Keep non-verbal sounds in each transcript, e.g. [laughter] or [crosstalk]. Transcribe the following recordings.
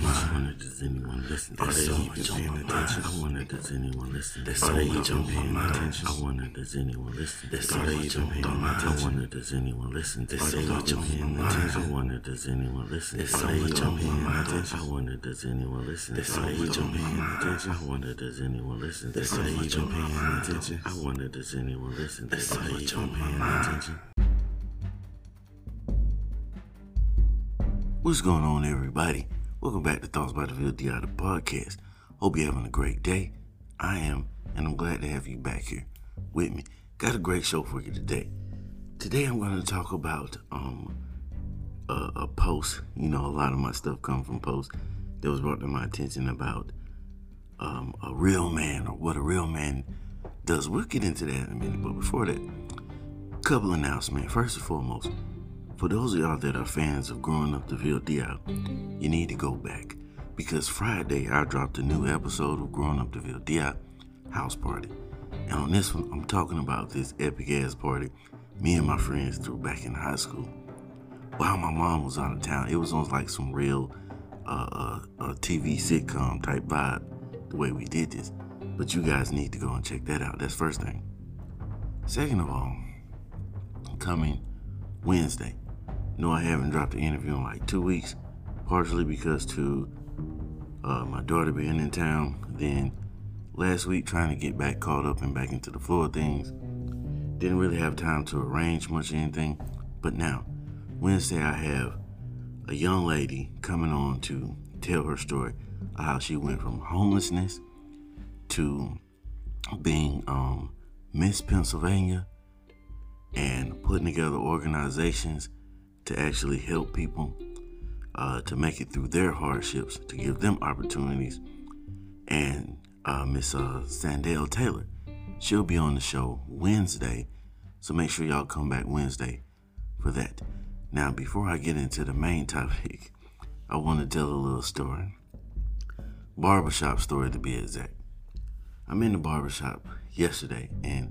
I wonder does anyone listen? Are they even paying attention? I wonder does anyone listen? Are they even paying attention? I wonder does anyone listen? Are they even paying attention? I wonder does anyone listen? Are they even paying attention? I wonder does anyone listen? Are they even paying attention? I wonder does anyone listen? Are they even paying attention? I wonder does anyone listen? Are they even paying attention? I wonder does anyone listen? Are they even paying attention? What's going on, everybody? Welcome back to Thoughts by DeVille the podcast. Hope you're having a great day. I am, and I'm glad to have you back here with me. Got a great show for you today. Today, I'm going to talk about um, a, a post. You know, a lot of my stuff comes from posts that was brought to my attention about um, a real man or what a real man does. We'll get into that in a minute, but before that, couple announcements. First and foremost, for those of y'all that are fans of Growing Up the Dial, you need to go back because Friday I dropped a new episode of Growing Up the Dial House Party. And on this one, I'm talking about this epic ass party me and my friends threw back in high school. While my mom was out of town, it was on like some real uh, uh, uh, TV sitcom type vibe the way we did this. But you guys need to go and check that out. That's first thing. Second of all, coming Wednesday, no, I haven't dropped an interview in like two weeks, partially because to uh, my daughter being in town. Then last week trying to get back caught up and back into the flow of things. Didn't really have time to arrange much anything. But now, Wednesday I have a young lady coming on to tell her story of how she went from homelessness to being um, Miss Pennsylvania and putting together organizations to actually help people, uh, to make it through their hardships, to give them opportunities. And uh, Miss uh, Sandell Taylor, she'll be on the show Wednesday, so make sure y'all come back Wednesday for that. Now, before I get into the main [laughs] topic, I want to tell a little story. Barbershop story to be exact. I'm in the barbershop yesterday and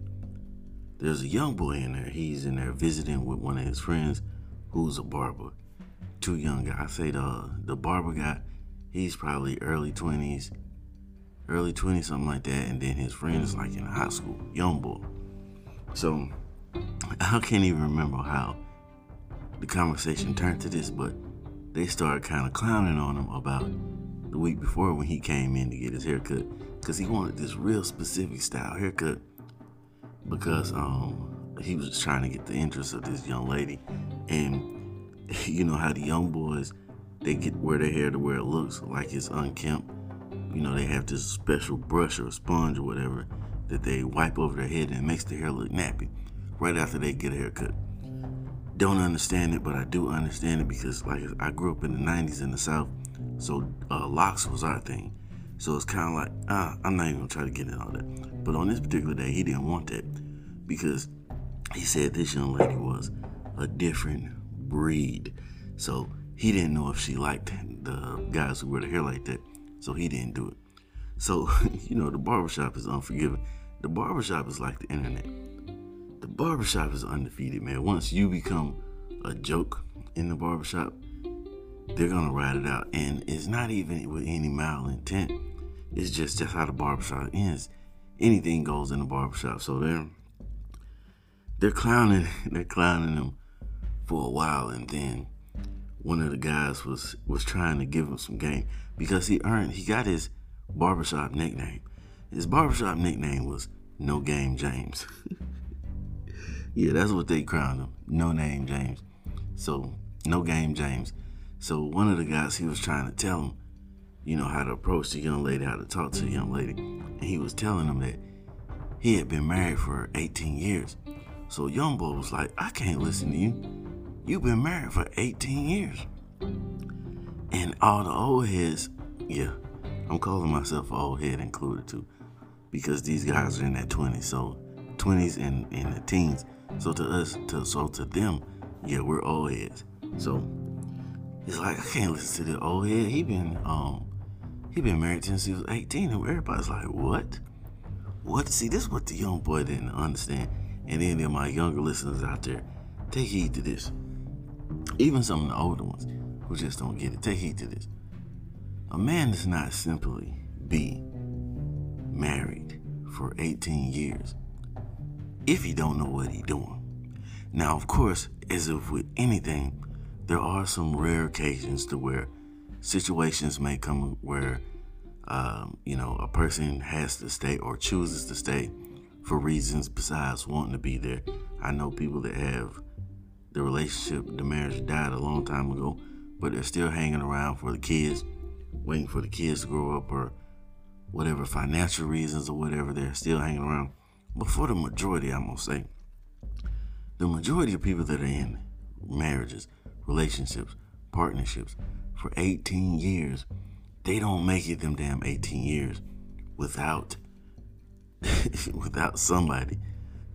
there's a young boy in there. He's in there visiting with one of his friends who's a barber. Too young guy. I say the the barber guy, he's probably early twenties, early twenties, something like that. And then his friend is like in high school, young boy. So I can't even remember how the conversation turned to this, but they started kind of clowning on him about the week before when he came in to get his haircut because he wanted this real specific style haircut because um he was trying to get the interest of this young lady and [laughs] you know how the young boys they get wear their hair to where it looks like it's unkempt. You know, they have this special brush or sponge or whatever that they wipe over their head and it makes the hair look nappy right after they get a haircut. Don't understand it, but I do understand it because like I grew up in the 90s in the South, so uh, locks was our thing. So it's kind of like, ah, I'm not even gonna try to get into all that. But on this particular day, he didn't want that because he said this young lady was a different breed. So he didn't know if she liked the guys who wear the hair like that. So he didn't do it. So, [laughs] you know, the barbershop is unforgiving. The barbershop is like the internet. The barbershop is undefeated, man. Once you become a joke in the barbershop, they're gonna ride it out. And it's not even with any mal intent. It's just just how the barbershop ends. Anything goes in the barbershop. So they're they're clowning [laughs] they're clowning him for a while and then one of the guys was was trying to give him some game because he earned he got his barbershop nickname. His barbershop nickname was No Game James. [laughs] yeah, that's what they crowned him. No name James. So no game James. So one of the guys he was trying to tell him, you know, how to approach the young lady, how to talk to the young lady. And he was telling him that he had been married for 18 years. So young boy was like, I can't listen to you. You've been married for 18 years. And all the old heads, yeah, I'm calling myself old head included too. Because these guys are in their 20s. So 20s and, and the teens. So to us, to so to them, yeah, we're old heads. So it's like I can't listen to the old head. He been um he been married since he was 18, and everybody's like, what? What? See, this is what the young boy didn't understand and any of my younger listeners out there, take heed to this. Even some of the older ones who just don't get it, take heed to this. A man does not simply be married for 18 years if he don't know what he doing. Now, of course, as if with anything, there are some rare occasions to where situations may come where um, you know a person has to stay or chooses to stay for reasons besides wanting to be there. I know people that have the relationship, the marriage died a long time ago, but they're still hanging around for the kids, waiting for the kids to grow up or whatever financial reasons or whatever, they're still hanging around. But for the majority, I'm gonna say, the majority of people that are in marriages, relationships, partnerships for 18 years, they don't make it them damn 18 years without [laughs] without somebody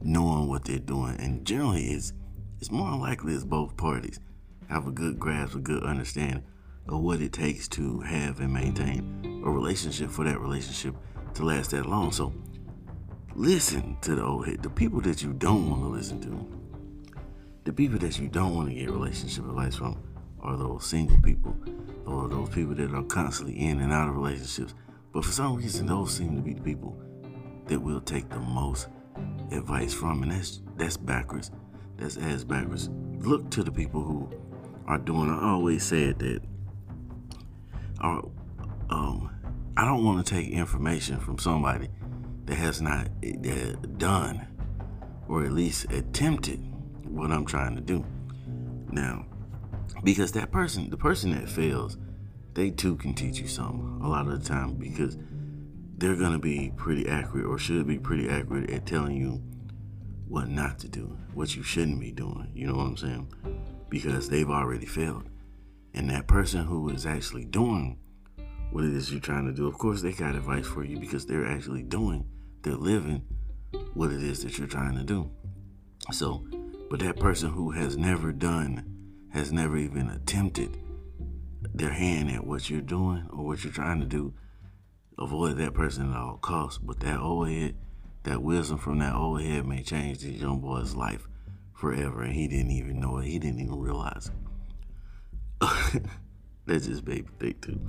knowing what they're doing. And generally it's it's more likely it's both parties have a good grasp, a good understanding of what it takes to have and maintain a relationship for that relationship to last that long. So listen to the old head, the people that you don't want to listen to, the people that you don't want to get relationship advice from are those single people or those people that are constantly in and out of relationships. But for some reason, those seem to be the people that will take the most advice from, and that's that's backwards. That's as backwards. Look to the people who are doing. I always said that. Are, um, I don't want to take information from somebody that has not uh, done or at least attempted what I'm trying to do. Now, because that person, the person that fails, they too can teach you something a lot of the time because they're going to be pretty accurate or should be pretty accurate at telling you what not to do, what you shouldn't be doing. You know what I'm saying? Because they've already failed. And that person who is actually doing what it is you're trying to do, of course, they got advice for you because they're actually doing, they're living what it is that you're trying to do. So, but that person who has never done, has never even attempted their hand at what you're doing or what you're trying to do, avoid that person at all costs. But that old head, that wisdom from that old head may change this young boy's life forever, and he didn't even know it. He didn't even realize it. [laughs] That's just baby thick too.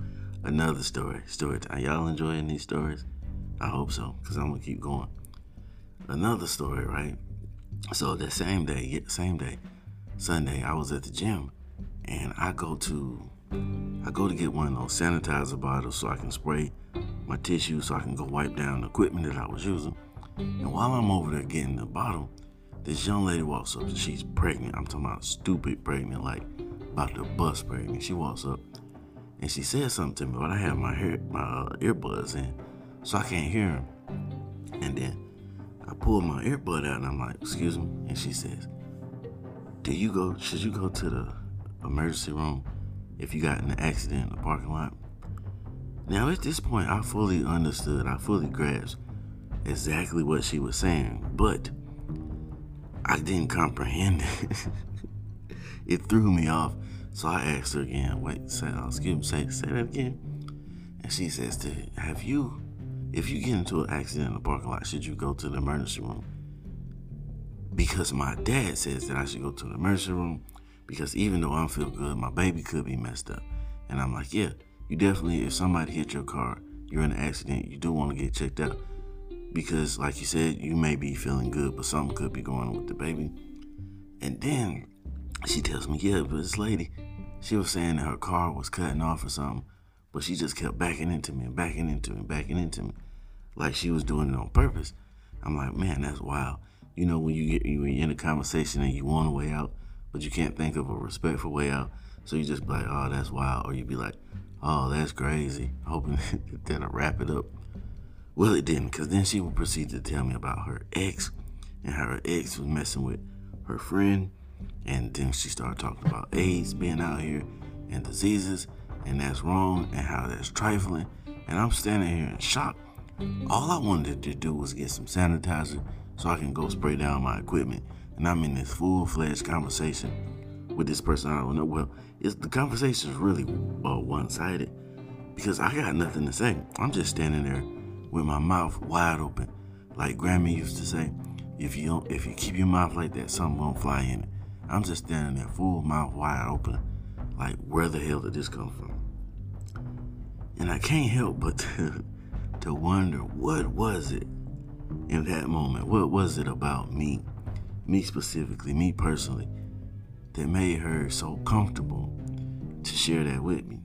Another story, story time. Y'all enjoying these stories? I hope so, cause I'm gonna keep going. Another story, right? So the same day, same day, Sunday, I was at the gym, and I go to, I go to get one of those sanitizer bottles so I can spray my tissue so I can go wipe down the equipment that I was using. And while I'm over there getting the bottle, this young lady walks up she's pregnant. I'm talking about stupid pregnant, like about to bust pregnant. She walks up and she said something to me, but I have my hair, my uh, earbuds in, so I can't hear him. And then I pull my earbud out and I'm like, "Excuse me," and she says, "Do you go? Should you go to the emergency room if you got in an accident in the parking lot?" Now at this point, I fully understood, I fully grasped exactly what she was saying, but I didn't comprehend it. [laughs] it threw me off. So I asked her again, wait, say, uh, excuse me, say, say that again. And she says, to, have you, if you get into an accident in the parking lot, should you go to the emergency room? Because my dad says that I should go to the emergency room because even though I feel good, my baby could be messed up. And I'm like, yeah, you definitely, if somebody hit your car, you're in an accident, you do want to get checked out. Because, like you said, you may be feeling good, but something could be going on with the baby. And then she tells me, yeah, but this lady, she was saying that her car was cutting off or something, but she just kept backing into me and backing into me and backing into me, like she was doing it on purpose. I'm like, man, that's wild. You know, when you get you in a conversation and you want a way out, but you can't think of a respectful way out, so you just be like, oh, that's wild, or you be like, oh, that's crazy, hoping [laughs] that I wrap it up. Well, it didn't, because then she would proceed to tell me about her ex and how her ex was messing with her friend and then she started talking about AIDS being out here and diseases, and that's wrong, and how that's trifling. And I'm standing here in shock. All I wanted to do was get some sanitizer so I can go spray down my equipment. And I'm in this full fledged conversation with this person I don't know. Well, it's, the conversation is really uh, one sided because I got nothing to say. I'm just standing there with my mouth wide open. Like Grammy used to say, if you don't, if you keep your mouth like that, something won't fly in it. I'm just standing there, full mouth wide open, like, where the hell did this come from? And I can't help but [laughs] to, to wonder what was it in that moment? What was it about me, me specifically, me personally, that made her so comfortable to share that with me?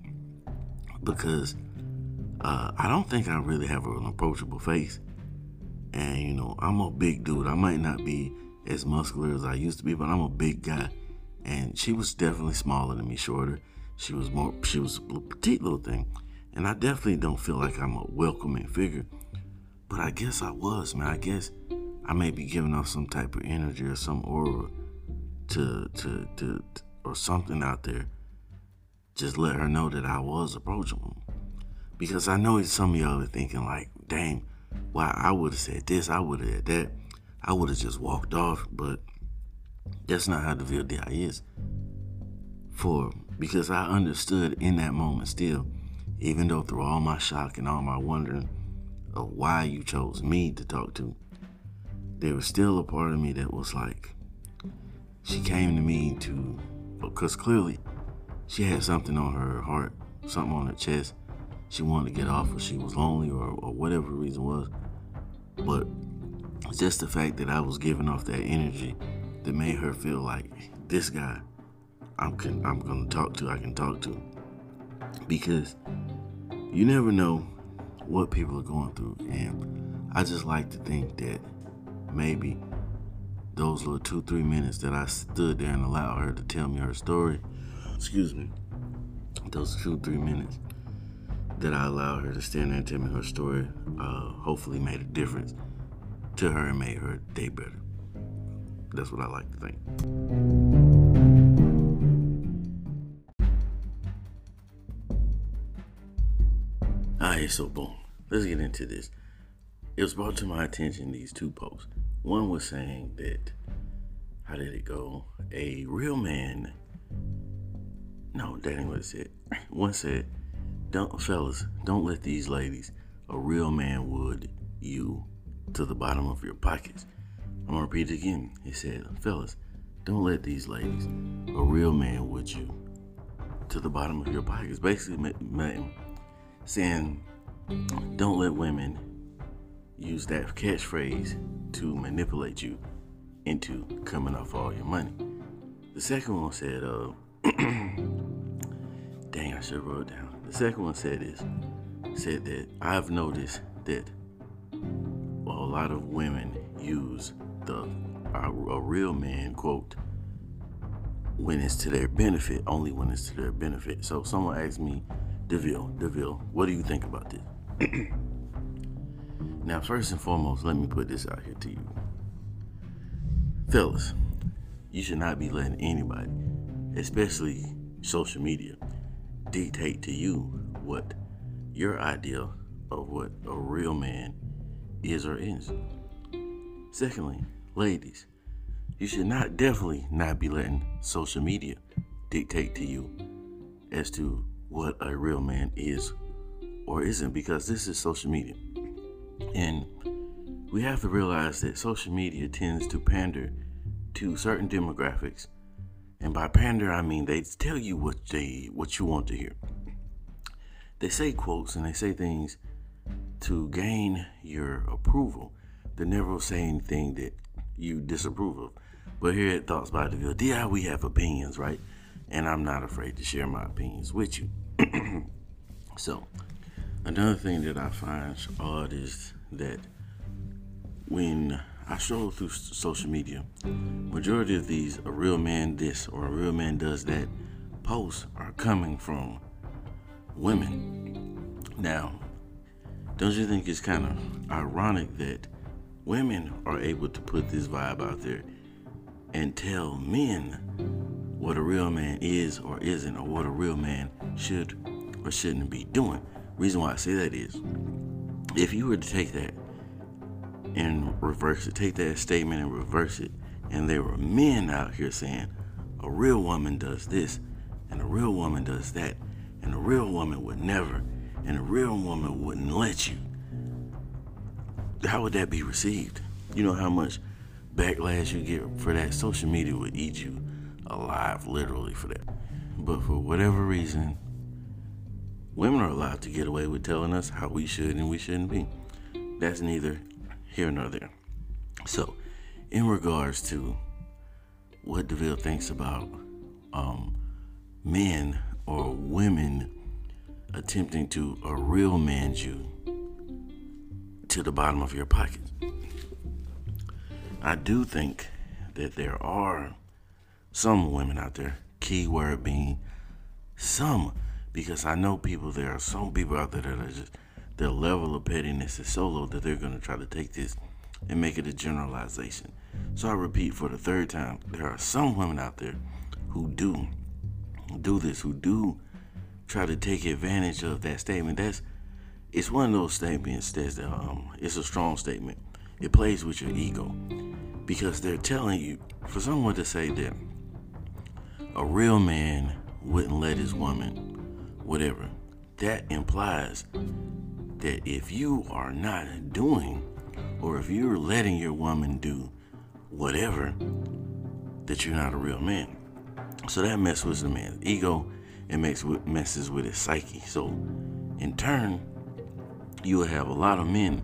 Because uh, I don't think I really have an approachable face. And, you know, I'm a big dude. I might not be as muscular as I used to be, but I'm a big guy. And she was definitely smaller than me, shorter. She was more, she was a petite little thing. And I definitely don't feel like I'm a welcoming figure. But I guess I was, man. I guess I may be giving off some type of energy or some aura to, to, to, to or something out there. Just let her know that I was approachable. Because I know some of y'all are thinking like, dang, why I would have said this, I would have said that. I would have just walked off, but that's not how the VLDI is. For because I understood in that moment still, even though through all my shock and all my wondering of why you chose me to talk to, there was still a part of me that was like, she came to me to, because clearly she had something on her heart, something on her chest she wanted to get off or she was lonely or, or whatever the reason was. But just the fact that I was giving off that energy that made her feel like this guy I'm can, I'm gonna talk to, I can talk to. Because you never know what people are going through. And I just like to think that maybe those little two, three minutes that I stood there and allowed her to tell me her story, excuse me, those two, three minutes that I allowed her to stand there and tell me her story uh, hopefully made a difference to her and made her day better. That's what I like to think. Alright, so boom. Let's get into this. It was brought to my attention these two posts. One was saying that, how did it go? A real man. No, that ain't what it said. One said, don't, fellas, don't let these ladies, a real man would you, to the bottom of your pockets. I'm gonna repeat it again. He said, fellas, don't let these ladies, a real man would you, to the bottom of your pockets. Basically, saying, don't let women use that catchphrase to manipulate you into coming off all your money. The second one said, uh, [clears throat] dang, I should have wrote down. The second one said this said that I've noticed that a lot of women use the a, a real man quote when it's to their benefit, only when it's to their benefit. So someone asked me, Deville, Deville, what do you think about this? [clears throat] now, first and foremost, let me put this out here to you. Fellas, you should not be letting anybody, especially social media, dictate to you what your idea of what a real man is or isn't. Secondly, ladies, you should not definitely not be letting social media dictate to you as to what a real man is or isn't because this is social media. And we have to realize that social media tends to pander to certain demographics and by pander, I mean they tell you what they what you want to hear. They say quotes and they say things to gain your approval. They never say anything that you disapprove of. But here at Thoughts by Deville, DI, we have opinions, right? And I'm not afraid to share my opinions with you. [clears throat] so, another thing that I find odd is that when I stroll through social media. Majority of these a real man this or a real man does that posts are coming from women. Now, don't you think it's kind of ironic that women are able to put this vibe out there and tell men what a real man is or isn't, or what a real man should or shouldn't be doing? Reason why I say that is if you were to take that and reverse it. Take that statement and reverse it. And there were men out here saying, a real woman does this, and a real woman does that, and a real woman would never, and a real woman wouldn't let you. How would that be received? You know how much backlash you get for that? Social media would eat you alive, literally, for that. But for whatever reason, women are allowed to get away with telling us how we should and we shouldn't be. That's neither here nor there. So, in regards to what DeVille thinks about um, men or women attempting to a real man's you to the bottom of your pocket. I do think that there are some women out there, keyword being some, because I know people, there are some people out there that are just, their level of pettiness is so low that they're going to try to take this and make it a generalization. So I repeat for the third time, there are some women out there who do do this, who do try to take advantage of that statement. That's it's one of those statements that's that um it's a strong statement. It plays with your ego because they're telling you for someone to say that a real man wouldn't let his woman whatever that implies that if you are not doing or if you're letting your woman do whatever that you're not a real man so that messes with the man's ego and makes messes with his psyche. So in turn, you will have a lot of men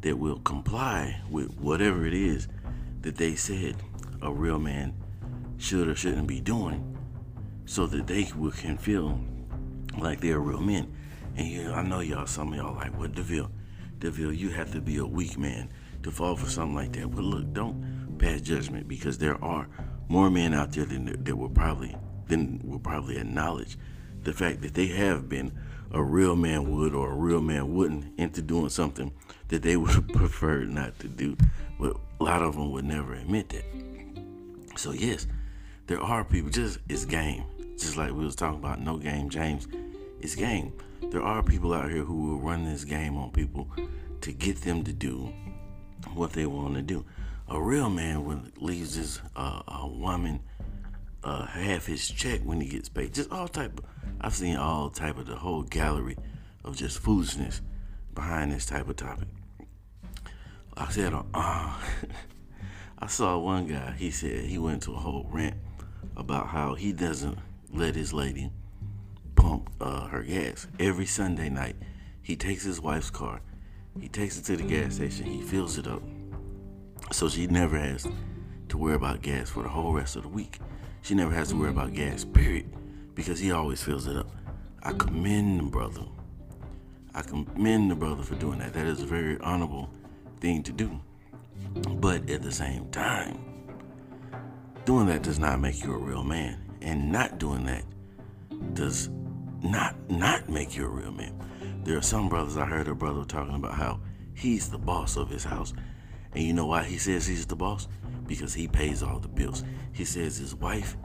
that will comply with whatever it is that they said a real man should or shouldn't be doing so that they can feel like they're real men. And I know y'all, some of y'all like, what DeVille? DeVille, you have to be a weak man to fall for something like that. But look, don't pass judgment because there are more men out there than that will probably than will probably acknowledge the fact that they have been a real man would or a real man wouldn't into doing something that they [laughs] would preferred not to do. But a lot of them would never admit that. So yes, there are people. Just it's game. Just like we was talking about, no game, James. It's game. There are people out here who will run this game on people to get them to do what they want to do a real man when leaves his uh, a woman uh, half his check when he gets paid. Just all type. Of, I've seen all type of the whole gallery of just foolishness behind this type of topic. I said, uh, [laughs] I saw one guy. He said he went to a whole rant about how he doesn't let his lady pump uh, her gas every Sunday night. He takes his wife's car. He takes it to the gas station. He fills it up so she never has to worry about gas for the whole rest of the week. She never has to worry about gas, period, because he always fills it up. I commend the brother. I commend the brother for doing that. That is a very honorable thing to do. But at the same time, doing that does not make you a real man. And not doing that does not not make you a real man. There are some brothers I heard a brother talking about how he's the boss of his house and you know why he says he's the boss? Because he pays all the bills. He says his wife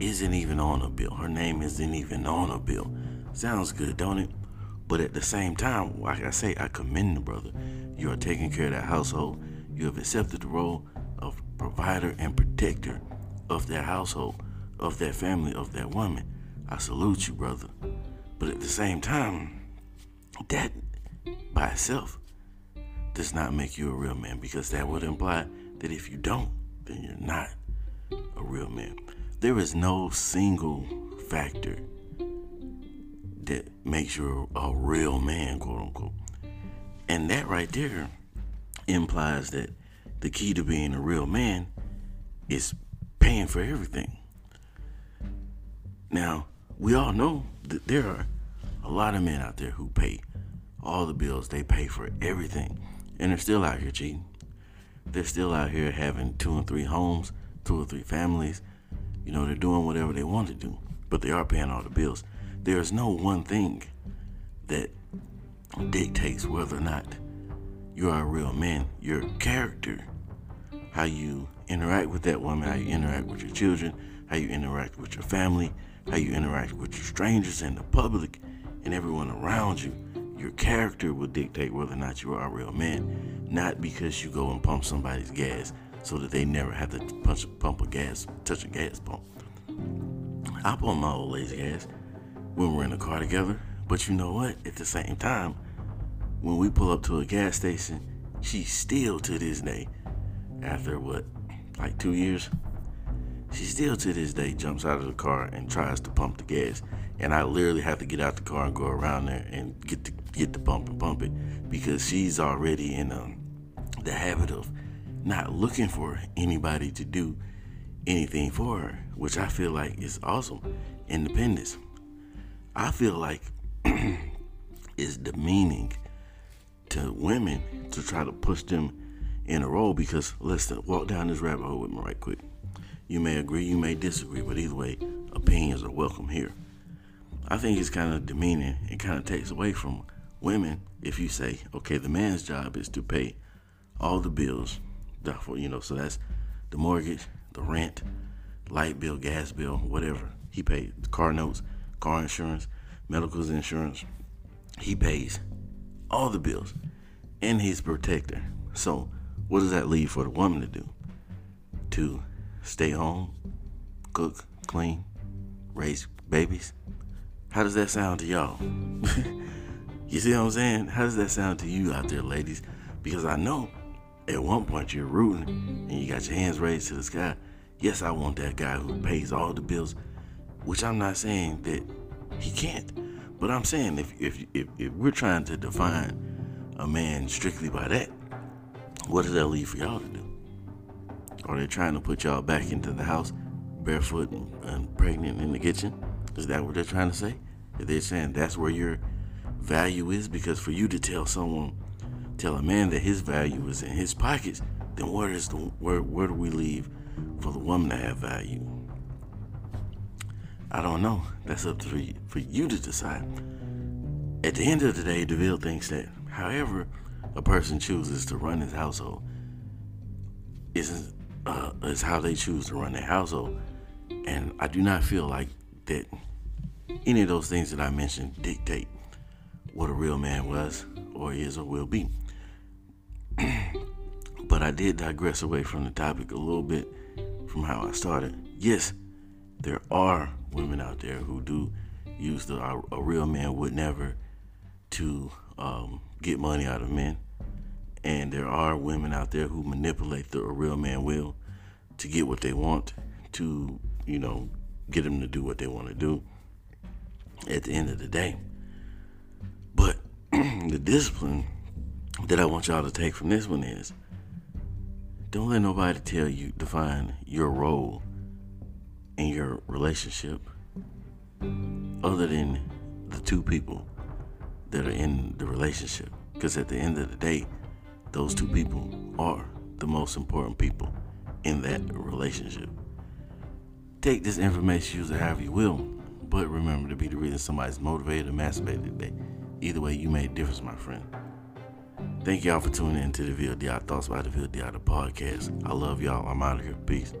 isn't even on a bill. Her name isn't even on a bill. Sounds good, don't it? But at the same time, like I say, I commend the brother. You are taking care of that household. You have accepted the role of provider and protector of that household, of that family, of that woman. I salute you, brother. But at the same time, that by itself does not make you a real man because that would imply that if you don't, then you're not a real man. There is no single factor that makes you a real man, quote unquote. And that right there implies that the key to being a real man is paying for everything. Now, we all know that there are a lot of men out there who pay all the bills, they pay for everything. And they're still out here cheating. They're still out here having two and three homes, two or three families. You know, they're doing whatever they want to do, but they are paying all the bills. There is no one thing that dictates whether or not you are a real man. Your character, how you interact with that woman, how you interact with your children, how you interact with your family, how you interact with your strangers and the public and everyone around you your character will dictate whether or not you are a real man, not because you go and pump somebody's gas so that they never have to punch, pump a gas, touch a gas pump. I pump my old lady's gas when we're in the car together, but you know what? At the same time, when we pull up to a gas station, she still to this day, after what, like two years, she still to this day jumps out of the car and tries to pump the gas and I literally have to get out the car and go around there and get the get the bump and pump it because she's already in um, the habit of not looking for anybody to do anything for her, which I feel like is awesome. Independence. I feel like [clears throat] is demeaning to women to try to push them in a role because let's walk down this rabbit hole with me right quick. You may agree, you may disagree, but either way, opinions are welcome here. I think it's kind of demeaning. It kind of takes away from women if you say, okay, the man's job is to pay all the bills, you know, so that's the mortgage, the rent, light bill, gas bill, whatever. He pays car notes, car insurance, medical insurance. He pays all the bills, and he's protector. So, what does that leave for the woman to do? To stay home, cook, clean, raise babies? How does that sound to y'all? [laughs] you see what I'm saying? How does that sound to you out there, ladies? Because I know at one point you're rooting and you got your hands raised to the sky. Yes, I want that guy who pays all the bills, which I'm not saying that he can't. But I'm saying if, if, if, if we're trying to define a man strictly by that, what does that leave for y'all to do? Are they trying to put y'all back into the house barefoot and, pregnant in the kitchen? Is that what they're trying to say? If they're saying that's where your value is, because for you to tell someone, tell a man that his value is in his pockets, then where is the where where do we leave for the woman to have value? I don't know. That's up to you, for you to decide. At the end of the day, DeVille thinks that however a person chooses to run his household is uh, is how they choose to run their household, and I do not feel like that any of those things that I mentioned dictate what a real man was or is or will be. [clears throat] but I did digress away from the topic a little bit from how I started. Yes, there are women out there who do use the a, real man would never to um, get money out of men, and there are women out there who manipulate the a real man will to get what they want to you know get them to do what they want to do at the end of the day. But [clears throat] the discipline that I want y'all to take from this one is don't let nobody tell you define your role in your relationship other than the two people that are in the relationship. Because at the end of the day, those two people are the most important people in that relationship. Take this information, use it however you will, but remember to be the reason somebody's motivated or masturbated today. Either way, you made a difference, my friend. Thank y'all for tuning in to the VLDI Thoughts by the VLDI the podcast. I love y'all. I'm out of here. Peace.